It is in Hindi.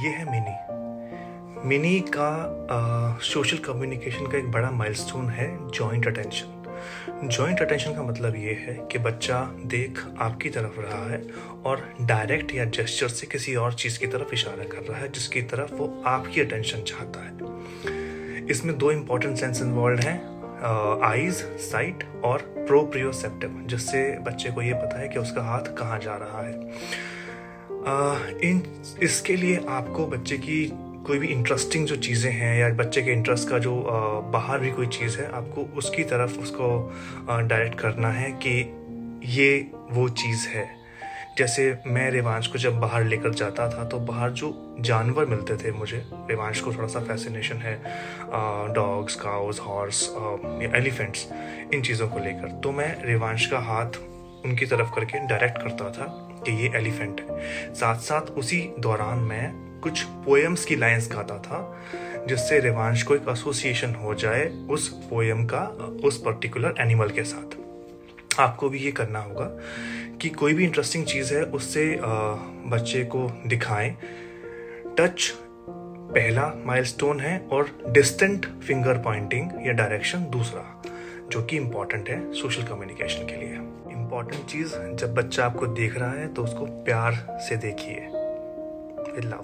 ये है मिनी। मिनी का सोशल कम्युनिकेशन का एक बड़ा माइलस्टोन है जॉइंट अटेंशन जॉइंट अटेंशन का मतलब ये है कि बच्चा देख आपकी तरफ़ रहा है और डायरेक्ट या जेस्चर से किसी और चीज़ की तरफ़ इशारा कर रहा है, जिसकी तरफ़ वो आपकी अटेंशन चाहता है। इसमें दो इंपॉर्टेंट सेंस इन्वॉल्व हैं आईज साइट और प्रोप्रियोसेप्टिव जिससे बच्चे को ये पता है कि उसका हाथ कहाँ जा रहा है। इन, इसके लिए आपको बच्चे की कोई भी इंटरेस्टिंग जो चीज़ें हैं या बच्चे के इंटरेस्ट का जो बाहर भी कोई चीज़ है, आपको उसकी तरफ़ उसको डायरेक्ट करना है कि ये वो चीज़ है। जैसे मैं रेवांश को जब बाहर लेकर जाता था तो बाहर जो जानवर मिलते थे मुझे, रेवांश को थोड़ा सा फैसिनेशन है डॉग्स काउस हॉर्स एलिफेंट्स इन चीज़ों को लेकर। तो मैं रेवांश का हाथ उनकी तरफ़ करके डायरेक्ट करता था कि ये एलिफेंट है। साथ साथ उसी दौरान मैं कुछ पोएम्स की लाइंस गाता था, जिससे रिवांश को एक एसोसिएशन हो जाए उस पोएम का, उस पर्टिकुलर एनिमल के साथ। आपको भी ये करना होगा कि कोई भी इंटरेस्टिंग चीज़ है, उससे बच्चे को दिखाएँ। टच पहला माइलस्टोन है और डिस्टेंट फिंगर पॉइंटिंग या डायरेक्शन दूसरा। जो कि इंपॉर्टेंट है सोशल कम्युनिकेशन के लिए। इंपॉर्टेंट चीज़, जब बच्चा आपको देख रहा है तो उसको प्यार से देखिए। With love